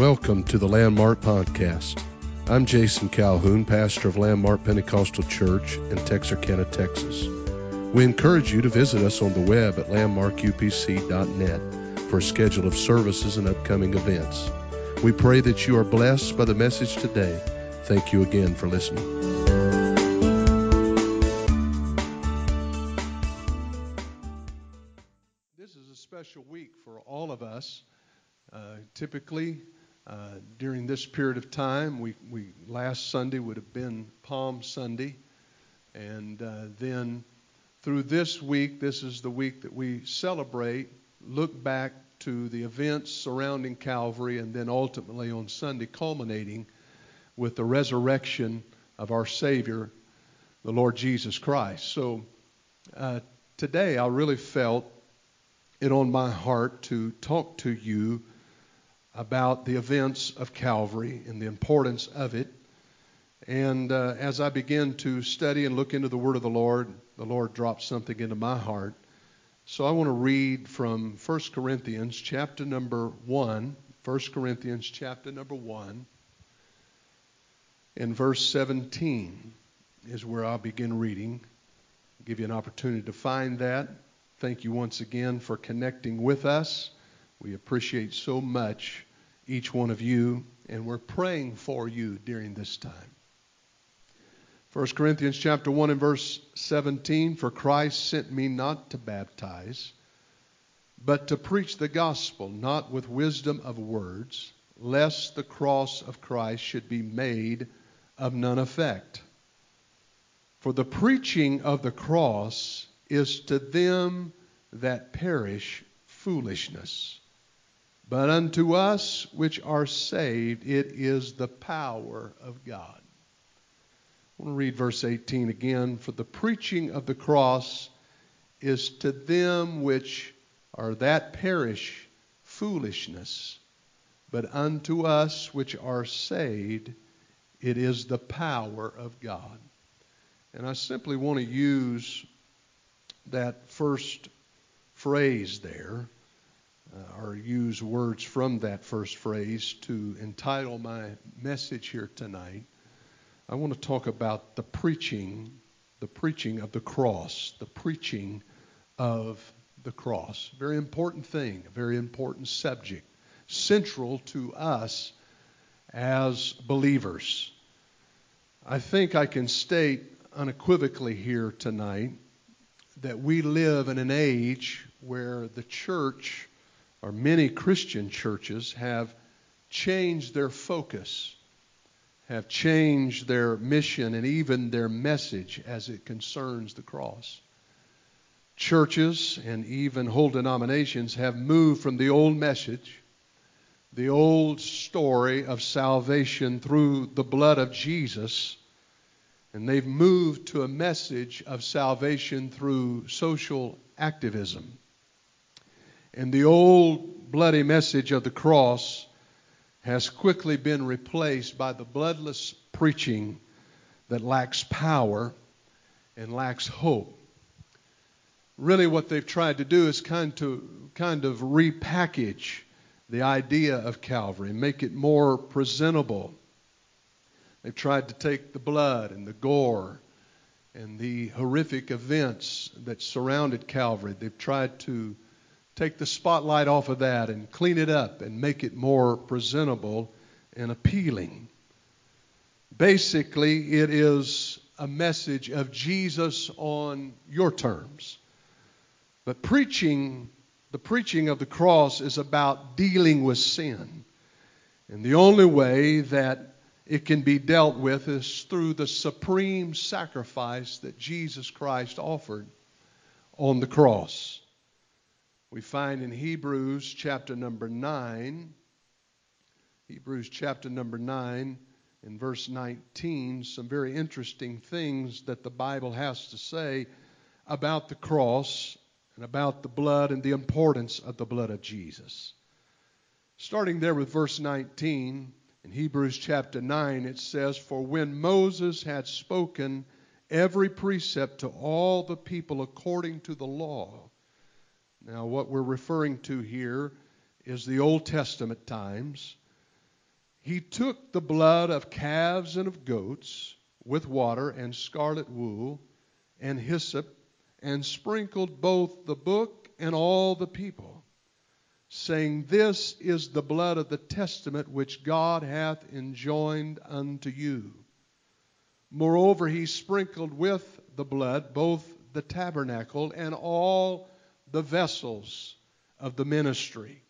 Welcome to the Landmark Podcast. I'm Jason Calhoun, pastor of Landmark Pentecostal Church in Texarkana, Texas. We encourage you to visit us on the web at landmarkupc.net for a schedule of services and upcoming events. We pray that you are blessed by the message today. Thank you again for listening. This is a special week for all of us. Uh, typically, uh, during this period of time. We, we last Sunday would have been Palm Sunday, and uh, then through this week, this is the week that we celebrate, look back to the events surrounding Calvary, and then ultimately on Sunday, culminating with the resurrection of our Savior, the Lord Jesus Christ. So uh, today, I really felt it on my heart to talk to you about the events of Calvary and the importance of it. And uh, as I began to study and look into the Word of the Lord, the Lord dropped something into my heart. So I want to read from 1 Corinthians chapter number 1. 1 Corinthians chapter number 1. In verse 17 is where I'll begin reading. I'll give you an opportunity to find that. Thank you once again for connecting with us. We appreciate so much each one of you, and we're praying for you during this time. 1 Corinthians chapter 1 and verse 17, for Christ sent me not to baptize, but to preach the gospel, not with wisdom of words, lest the cross of Christ should be made of none effect. For the preaching of the cross is to them that perish foolishness but unto us which are saved, it is the power of God. I want to read verse 18 again. For the preaching of the cross is to them which are that perish foolishness, but unto us which are saved, it is the power of God. And I simply want to use that first phrase there uh, or use words from that first phrase to entitle my message here tonight. I want to talk about the preaching, the preaching of the cross, the preaching of the cross. Very important thing, a very important subject, central to us as believers. I think I can state unequivocally here tonight that we live in an age where the church or many Christian churches have changed their focus, have changed their mission and even their message as it concerns the cross. Churches and even whole denominations have moved from the old message, the old story of salvation through the blood of Jesus, and they've moved to a message of salvation through social activism and the old bloody message of the cross has quickly been replaced by the bloodless preaching that lacks power and lacks hope. Really, what they've tried to do is kind to kind of repackage the idea of Calvary, make it more presentable. They've tried to take the blood and the gore and the horrific events that surrounded Calvary. They've tried to take the spotlight off of that and clean it up and make it more presentable and appealing. Basically, it is a message of Jesus on your terms. But preaching, the preaching of the cross is about dealing with sin. And the only way that it can be dealt with is through the supreme sacrifice that Jesus Christ offered on the cross we find in Hebrews chapter number 9, Hebrews chapter number 9, in verse 19, some very interesting things that the Bible has to say about the cross and about the blood and the importance of the blood of Jesus. Starting there with verse 19, in Hebrews chapter 9, it says, For when Moses had spoken every precept to all the people according to the law, now, what we're referring to here is the Old Testament times. He took the blood of calves and of goats with water and scarlet wool and hyssop and sprinkled both the book and all the people, saying, This is the blood of the testament which God hath enjoined unto you. Moreover, he sprinkled with the blood both the tabernacle and all the vessels of the ministry.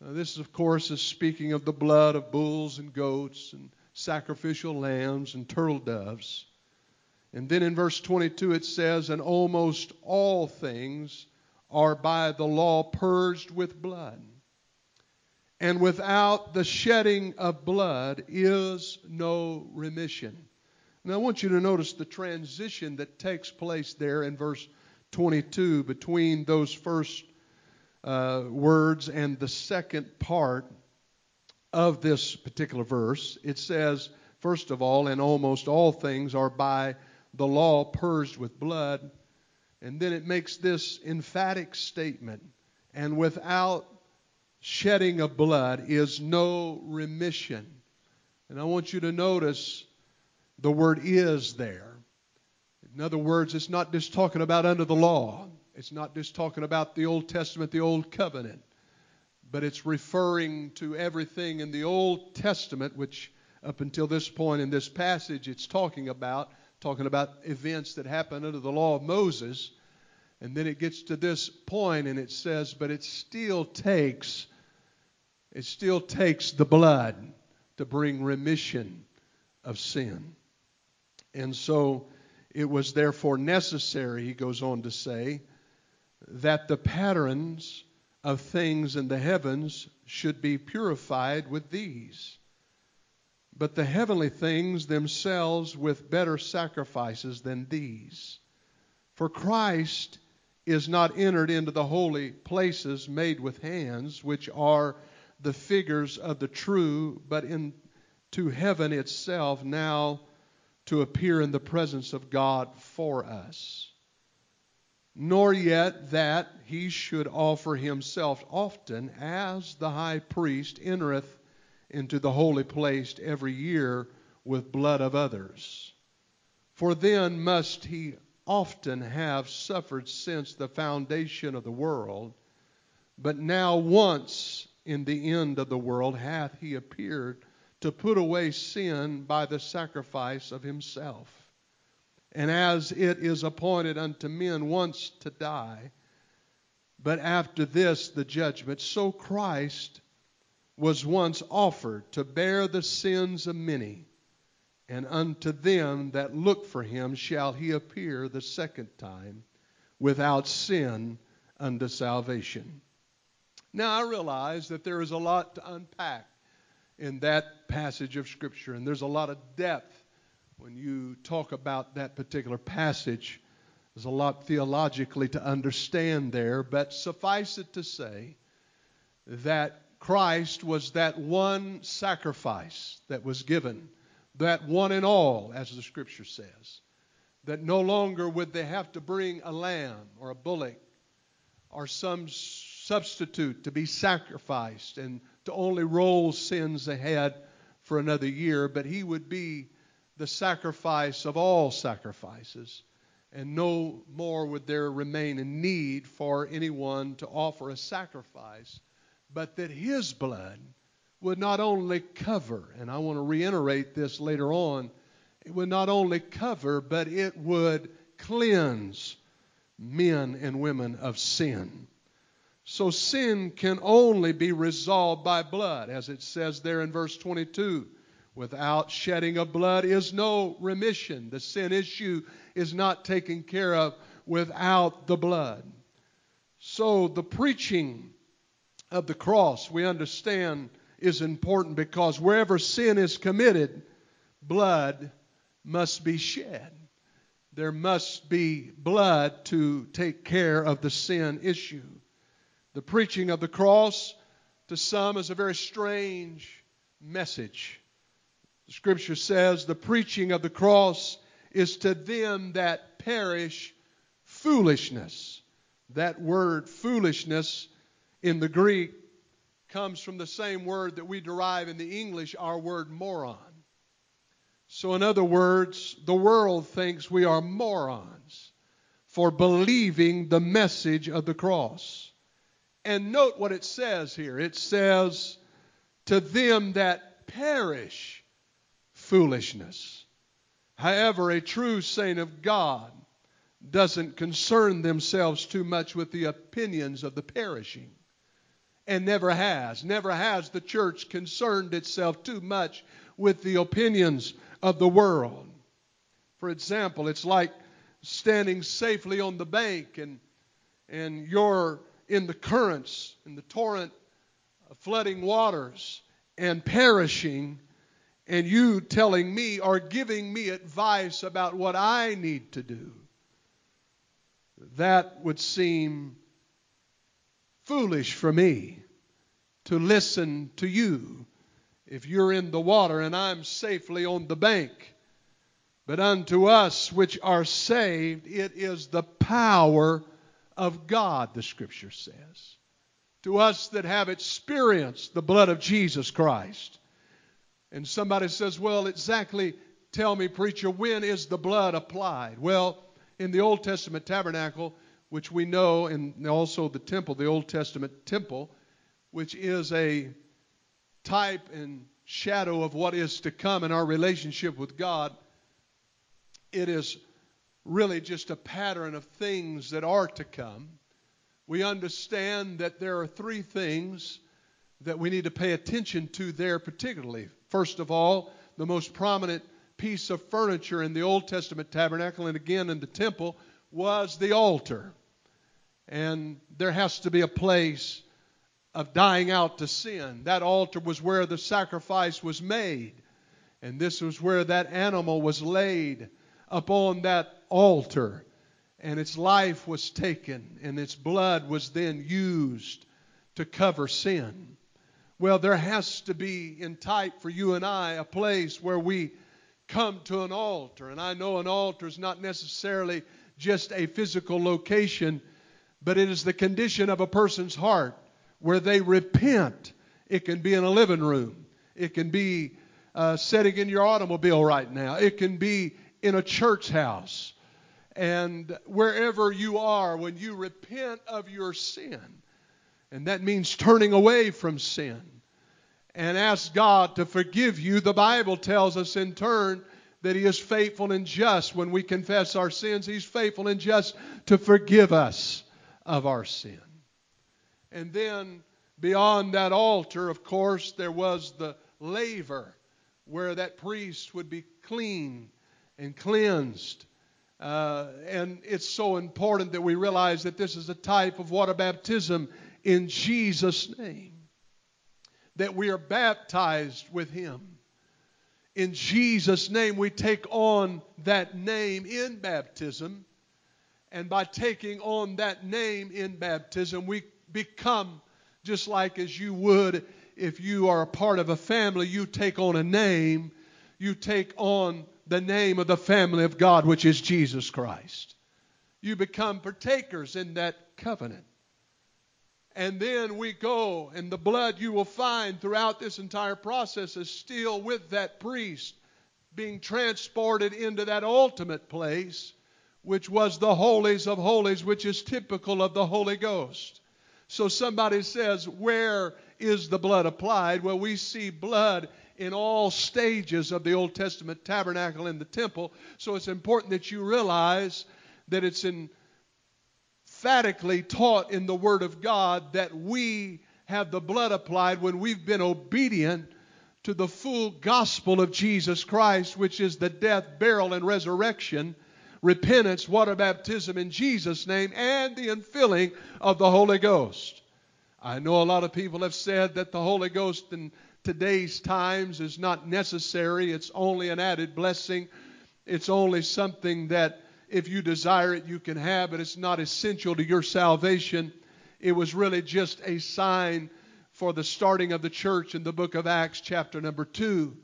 Now, this, of course, is speaking of the blood of bulls and goats and sacrificial lambs and turtle doves. And then in verse 22 it says, And almost all things are by the law purged with blood. And without the shedding of blood is no remission. Now I want you to notice the transition that takes place there in verse 22 between those first uh, words and the second part of this particular verse. It says, first of all, and almost all things are by the law purged with blood. And then it makes this emphatic statement and without shedding of blood is no remission. And I want you to notice the word is there. In other words, it's not just talking about under the law, it's not just talking about the Old Testament, the Old Covenant, but it's referring to everything in the Old Testament, which up until this point in this passage it's talking about talking about events that happened under the law of Moses. And then it gets to this point and it says, but it still takes it still takes the blood to bring remission of sin. And so it was therefore necessary, he goes on to say, that the patterns of things in the heavens should be purified with these but the heavenly things themselves with better sacrifices than these. For Christ is not entered into the holy places made with hands, which are the figures of the true, but into heaven itself now to appear in the presence of God for us. Nor yet that he should offer himself often, as the high priest entereth into the holy place every year with blood of others. For then must he often have suffered since the foundation of the world. But now, once in the end of the world, hath he appeared to put away sin by the sacrifice of himself. And as it is appointed unto men once to die, but after this the judgment, so Christ was once offered to bear the sins of many, and unto them that look for him shall he appear the second time without sin unto salvation. Now, I realize that there is a lot to unpack in that passage of Scripture, and there's a lot of depth when you talk about that particular passage. There's a lot theologically to understand there, but suffice it to say that Christ was that one sacrifice that was given, that one and all, as the scripture says. That no longer would they have to bring a lamb or a bullock or some substitute to be sacrificed and to only roll sins ahead for another year, but he would be the sacrifice of all sacrifices. And no more would there remain a need for anyone to offer a sacrifice but that his blood would not only cover, and I want to reiterate this later on, it would not only cover, but it would cleanse men and women of sin. So sin can only be resolved by blood, as it says there in verse 22. Without shedding of blood is no remission. The sin issue is not taken care of without the blood. So the preaching of the cross, we understand, is important because wherever sin is committed, blood must be shed. There must be blood to take care of the sin issue. The preaching of the cross to some is a very strange message. The scripture says the preaching of the cross is to them that perish foolishness. That word foolishness in the Greek comes from the same word that we derive in the English our word moron. So, in other words, the world thinks we are morons for believing the message of the cross. And note what it says here it says, To them that perish, foolishness. However, a true saint of God doesn't concern themselves too much with the opinions of the perishing. And never has. Never has the church concerned itself too much with the opinions of the world. For example, it's like standing safely on the bank and, and you're in the currents, in the torrent of flooding waters, and perishing, and you telling me or giving me advice about what I need to do. That would seem foolish for me to listen to you if you're in the water and I'm safely on the bank. But unto us which are saved, it is the power of God, the Scripture says. To us that have experienced the blood of Jesus Christ. And somebody says, well, exactly tell me, preacher, when is the blood applied? Well, in the Old Testament tabernacle, which we know, and also the temple, the Old Testament temple, which is a type and shadow of what is to come in our relationship with God, it is really just a pattern of things that are to come. We understand that there are three things that we need to pay attention to there, particularly. First of all, the most prominent piece of furniture in the Old Testament tabernacle and again in the temple was the altar. And there has to be a place of dying out to sin. That altar was where the sacrifice was made. And this was where that animal was laid upon that altar. And its life was taken, and its blood was then used to cover sin. Well, there has to be, in type for you and I, a place where we come to an altar. And I know an altar is not necessarily just a physical location, but it is the condition of a person's heart where they repent. It can be in a living room. It can be uh, sitting in your automobile right now. It can be in a church house. And wherever you are, when you repent of your sin, and that means turning away from sin, and ask God to forgive you, the Bible tells us in turn that He is faithful and just. When we confess our sins, He's faithful and just to forgive us of our sin. And then beyond that altar, of course, there was the laver where that priest would be clean and cleansed. Uh, and it's so important that we realize that this is a type of water baptism in Jesus' name. That we are baptized with Him. In Jesus' name, we take on that name in baptism. And by taking on that name in baptism, we become just like as you would if you are a part of a family, you take on a name, you take on the name of the family of God, which is Jesus Christ. You become partakers in that covenant. And then we go, and the blood you will find throughout this entire process is still with that priest being transported into that ultimate place, which was the holies of holies, which is typical of the Holy Ghost. So somebody says, Where is the blood applied? Well, we see blood in all stages of the Old Testament tabernacle and the temple. So it's important that you realize that it's emphatically taught in the Word of God that we have the blood applied when we've been obedient to the full gospel of Jesus Christ, which is the death, burial, and resurrection repentance, water baptism in Jesus' name, and the infilling of the Holy Ghost. I know a lot of people have said that the Holy Ghost in today's times is not necessary, it's only an added blessing, it's only something that if you desire it, you can have, but it's not essential to your salvation. It was really just a sign for the starting of the church in the book of Acts, chapter number 2.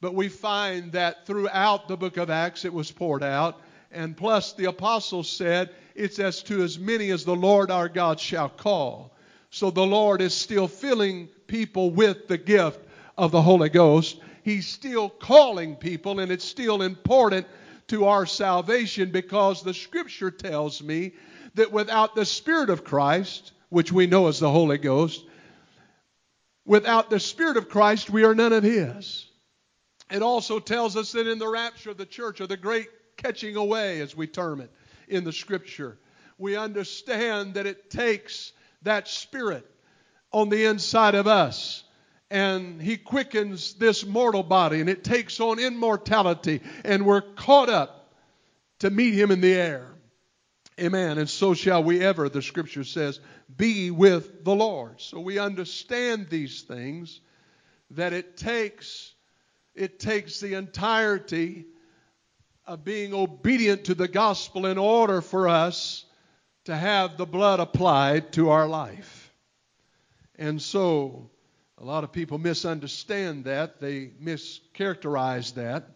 But we find that throughout the book of Acts it was poured out. And plus, the apostles said, it's as to as many as the Lord our God shall call. So the Lord is still filling people with the gift of the Holy Ghost. He's still calling people, and it's still important to our salvation because the Scripture tells me that without the Spirit of Christ, which we know as the Holy Ghost, without the Spirit of Christ, we are none of His. It also tells us that in the rapture of the church, or the great catching away, as we term it in the Scripture, we understand that it takes that Spirit on the inside of us and he quickens this mortal body and it takes on immortality and we're caught up to meet him in the air. Amen. And so shall we ever, the scripture says, be with the Lord. So we understand these things that it takes it takes the entirety of being obedient to the gospel in order for us to have the blood applied to our life. And so a lot of people misunderstand that, they mischaracterize that.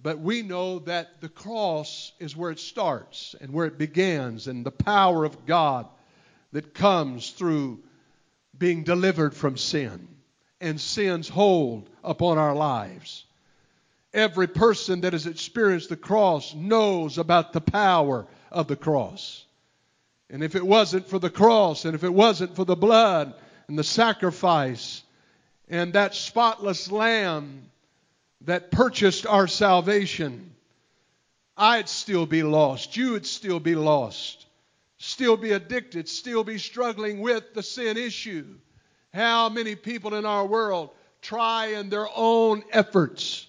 But we know that the cross is where it starts and where it begins, and the power of God that comes through being delivered from sin and sin's hold upon our lives. Every person that has experienced the cross knows about the power of the cross. And if it wasn't for the cross, and if it wasn't for the blood, and the sacrifice and that spotless lamb that purchased our salvation, I'd still be lost. You would still be lost. Still be addicted. Still be struggling with the sin issue. How many people in our world try in their own efforts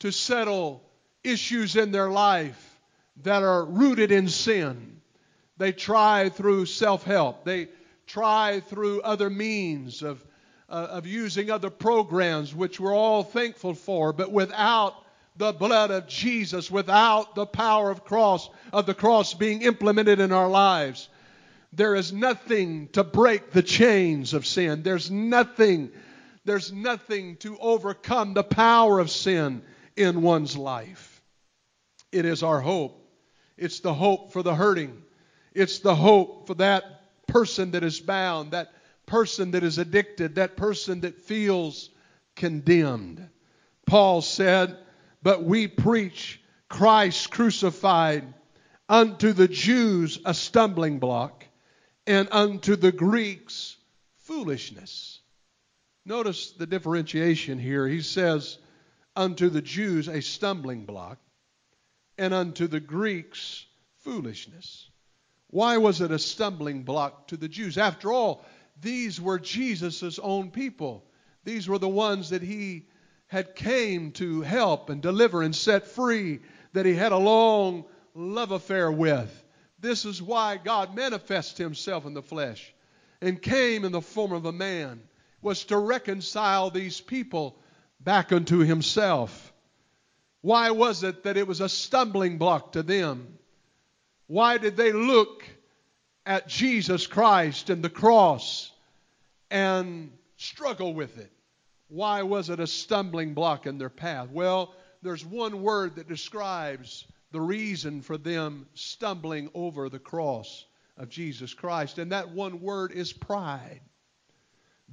to settle issues in their life that are rooted in sin? They try through self help. They try through other means of, uh, of using other programs, which we're all thankful for, but without the blood of Jesus, without the power of cross of the cross being implemented in our lives, there is nothing to break the chains of sin. There's nothing, there's nothing to overcome the power of sin in one's life. It is our hope. It's the hope for the hurting. It's the hope for that person that is bound, that person that is addicted, that person that feels condemned. Paul said, But we preach Christ crucified, unto the Jews a stumbling block, and unto the Greeks foolishness. Notice the differentiation here. He says, Unto the Jews a stumbling block, and unto the Greeks foolishness. Why was it a stumbling block to the Jews? After all, these were Jesus' own people. These were the ones that he had came to help and deliver and set free, that he had a long love affair with. This is why God manifested himself in the flesh and came in the form of a man, was to reconcile these people back unto himself. Why was it that it was a stumbling block to them? Why did they look at Jesus Christ and the cross and struggle with it? Why was it a stumbling block in their path? Well, there's one word that describes the reason for them stumbling over the cross of Jesus Christ, and that one word is pride.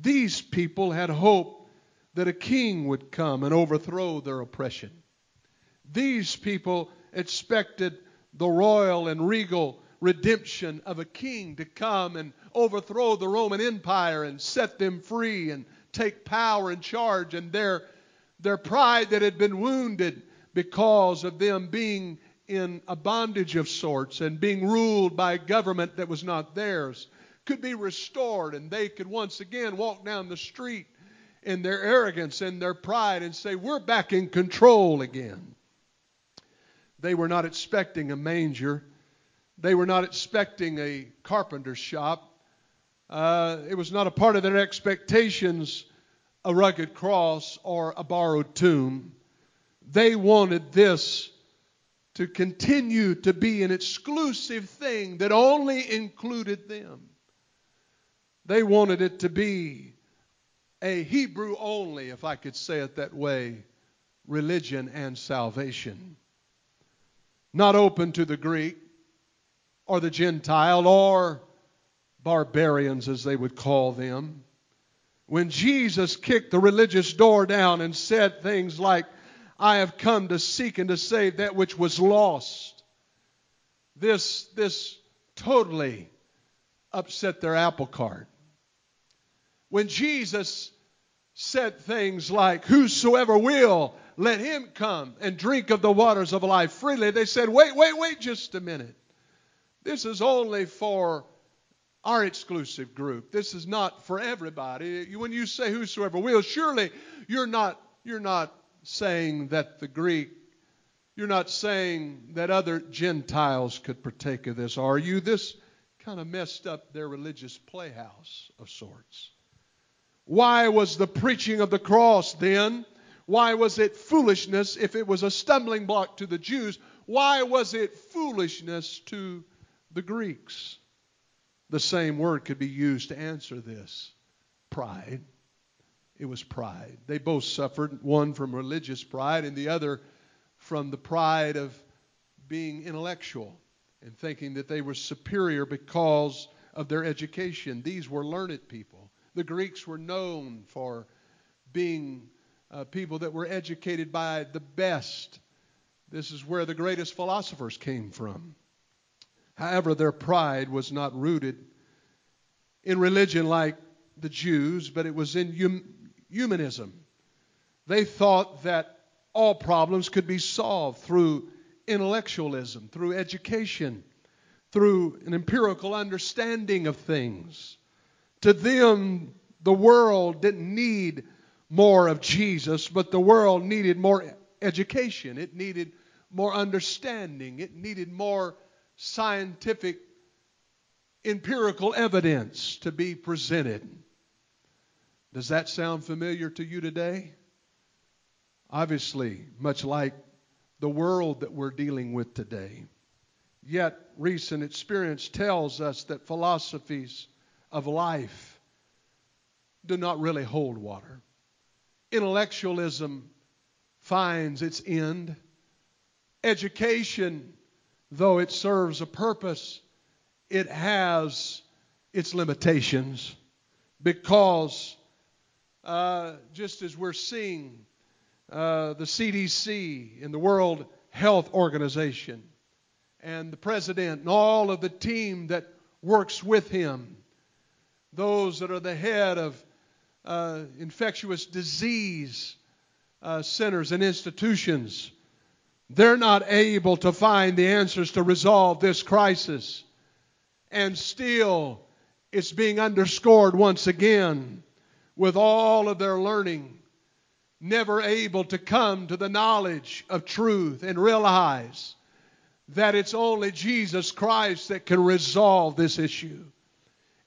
These people had hope that a king would come and overthrow their oppression. These people expected the royal and regal redemption of a king to come and overthrow the Roman Empire and set them free and take power and charge. And their, their pride that had been wounded because of them being in a bondage of sorts and being ruled by a government that was not theirs could be restored and they could once again walk down the street in their arrogance and their pride and say, We're back in control again. They were not expecting a manger. They were not expecting a carpenter's shop. Uh, it was not a part of their expectations a rugged cross or a borrowed tomb. They wanted this to continue to be an exclusive thing that only included them. They wanted it to be a Hebrew only, if I could say it that way, religion and salvation not open to the Greek or the Gentile or barbarians, as they would call them, when Jesus kicked the religious door down and said things like, I have come to seek and to save that which was lost, this, this totally upset their apple cart. When Jesus said things like, Whosoever will, let him come and drink of the waters of life freely, they said, Wait, wait, wait just a minute. This is only for our exclusive group. This is not for everybody. When you say whosoever will, surely you're not you're not saying that the Greek you're not saying that other Gentiles could partake of this, are you? This kind of messed up their religious playhouse of sorts. Why was the preaching of the cross then? Why was it foolishness if it was a stumbling block to the Jews? Why was it foolishness to the Greeks. The same word could be used to answer this pride. It was pride. They both suffered, one from religious pride and the other from the pride of being intellectual and thinking that they were superior because of their education. These were learned people. The Greeks were known for being uh, people that were educated by the best. This is where the greatest philosophers came from. However, their pride was not rooted in religion like the Jews, but it was in hum- humanism. They thought that all problems could be solved through intellectualism, through education, through an empirical understanding of things. To them, the world didn't need more of Jesus, but the world needed more education. It needed more understanding. It needed more scientific, empirical evidence to be presented. Does that sound familiar to you today? Obviously, much like the world that we're dealing with today. Yet, recent experience tells us that philosophies of life do not really hold water. Intellectualism finds its end. Education though it serves a purpose, it has its limitations because uh, just as we're seeing uh, the CDC and the World Health Organization and the president and all of the team that works with him, those that are the head of uh, infectious disease uh, centers and institutions, they're not able to find the answers to resolve this crisis. And still, it's being underscored once again with all of their learning, never able to come to the knowledge of truth and realize that it's only Jesus Christ that can resolve this issue.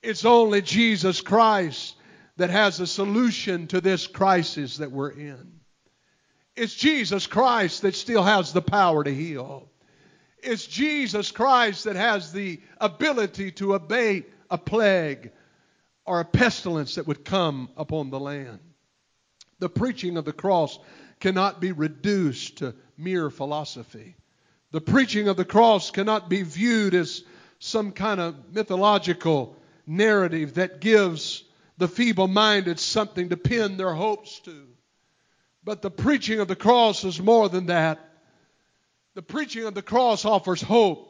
It's only Jesus Christ that has a solution to this crisis that we're in. It's Jesus Christ that still has the power to heal. It's Jesus Christ that has the ability to abate a plague or a pestilence that would come upon the land. The preaching of the cross cannot be reduced to mere philosophy. The preaching of the cross cannot be viewed as some kind of mythological narrative that gives the feeble minded something to pin their hopes to. But the preaching of the cross is more than that. The preaching of the cross offers hope.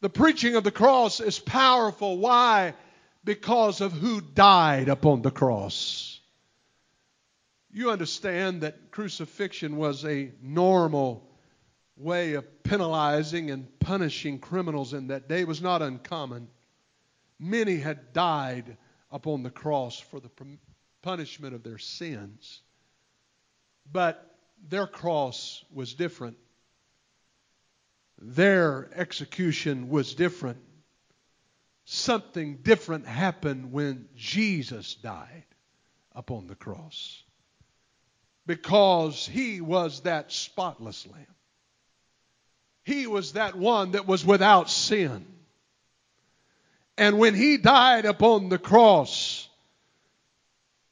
The preaching of the cross is powerful. Why? Because of who died upon the cross. You understand that crucifixion was a normal way of penalizing and punishing criminals in that day. It was not uncommon. Many had died upon the cross for the punishment of their sins. But their cross was different. Their execution was different. Something different happened when Jesus died upon the cross. Because he was that spotless lamb. He was that one that was without sin. And when he died upon the cross,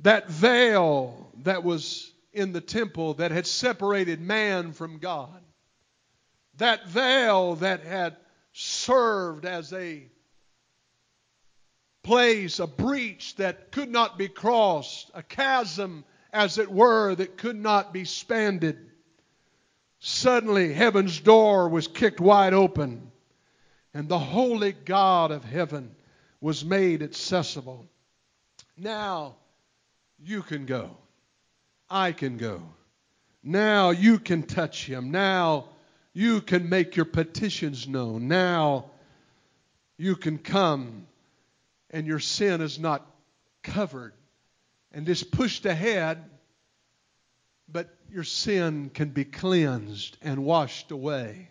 that veil that was in the temple that had separated man from God. That veil that had served as a place, a breach that could not be crossed, a chasm, as it were, that could not be spanned. Suddenly, heaven's door was kicked wide open, and the holy God of heaven was made accessible. Now you can go. I can go. Now you can touch him. Now you can make your petitions known. Now you can come and your sin is not covered and just pushed ahead, but your sin can be cleansed and washed away.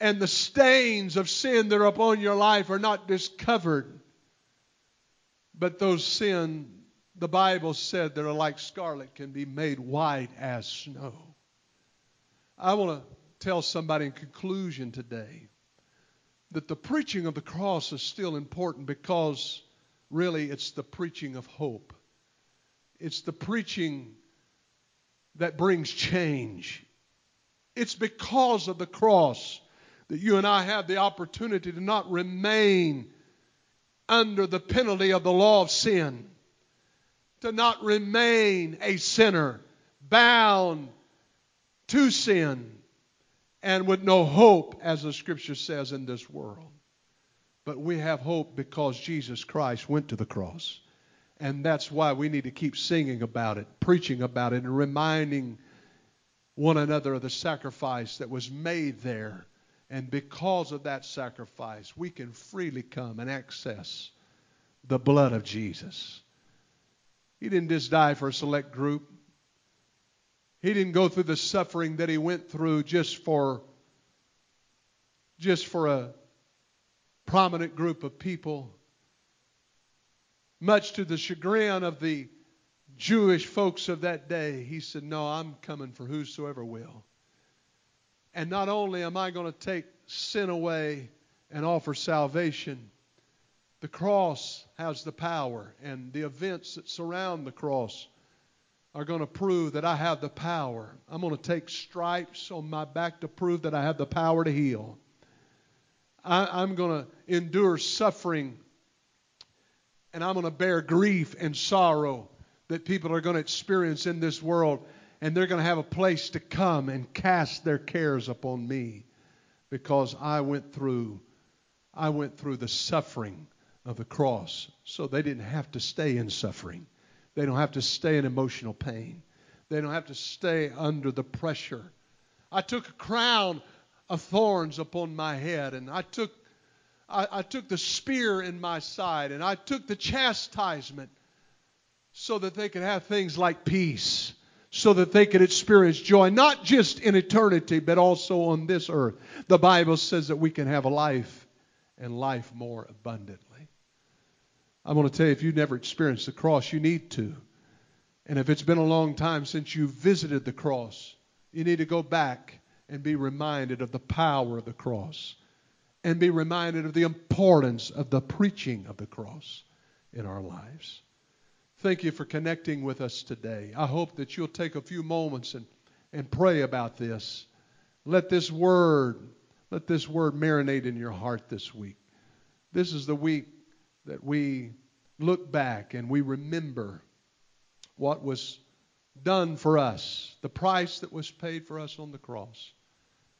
And the stains of sin that are upon your life are not discovered. but those sin the Bible said that are like scarlet can be made white as snow. I want to tell somebody in conclusion today that the preaching of the cross is still important because really it's the preaching of hope. It's the preaching that brings change. It's because of the cross that you and I have the opportunity to not remain under the penalty of the law of sin to not remain a sinner, bound to sin, and with no hope, as the scripture says, in this world. But we have hope because Jesus Christ went to the cross. And that's why we need to keep singing about it, preaching about it, and reminding one another of the sacrifice that was made there. And because of that sacrifice, we can freely come and access the blood of Jesus. He didn't just die for a select group. He didn't go through the suffering that he went through just for just for a prominent group of people. Much to the chagrin of the Jewish folks of that day, he said, No, I'm coming for whosoever will. And not only am I going to take sin away and offer salvation, the cross has the power, and the events that surround the cross are going to prove that I have the power. I'm going to take stripes on my back to prove that I have the power to heal. I, am going to endure suffering, and I'm going to bear grief and sorrow that people are going to experience in this world, and they're going to have a place to come and cast their cares upon me because I went through I went through the suffering of the cross so they didn't have to stay in suffering. They don't have to stay in emotional pain. They don't have to stay under the pressure. I took a crown of thorns upon my head, and I took, I, I took the spear in my side, and I took the chastisement so that they could have things like peace, so that they could experience joy, not just in eternity, but also on this earth. The Bible says that we can have a life and life more abundantly. I'm going to tell you, if you've never experienced the cross, you need to. And if it's been a long time since you visited the cross, you need to go back and be reminded of the power of the cross and be reminded of the importance of the preaching of the cross in our lives. Thank you for connecting with us today. I hope that you'll take a few moments and, and pray about this. Let this word, let this word marinate in your heart this week. This is the week that we look back and we remember what was done for us, the price that was paid for us on the cross.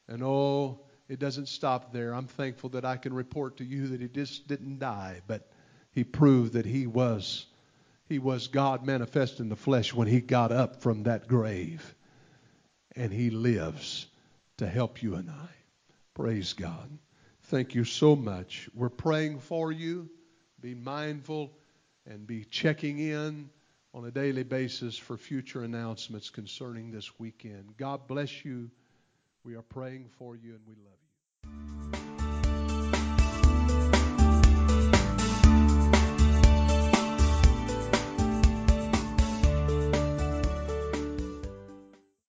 And oh, it doesn't stop there. I'm thankful that I can report to you that he just didn't die, but he proved that he was he was God manifest in the flesh when he got up from that grave. And he lives to help you and I. Praise God. Thank you so much. We're praying for you. Be mindful and be checking in on a daily basis for future announcements concerning this weekend. God bless you. We are praying for you and we love you.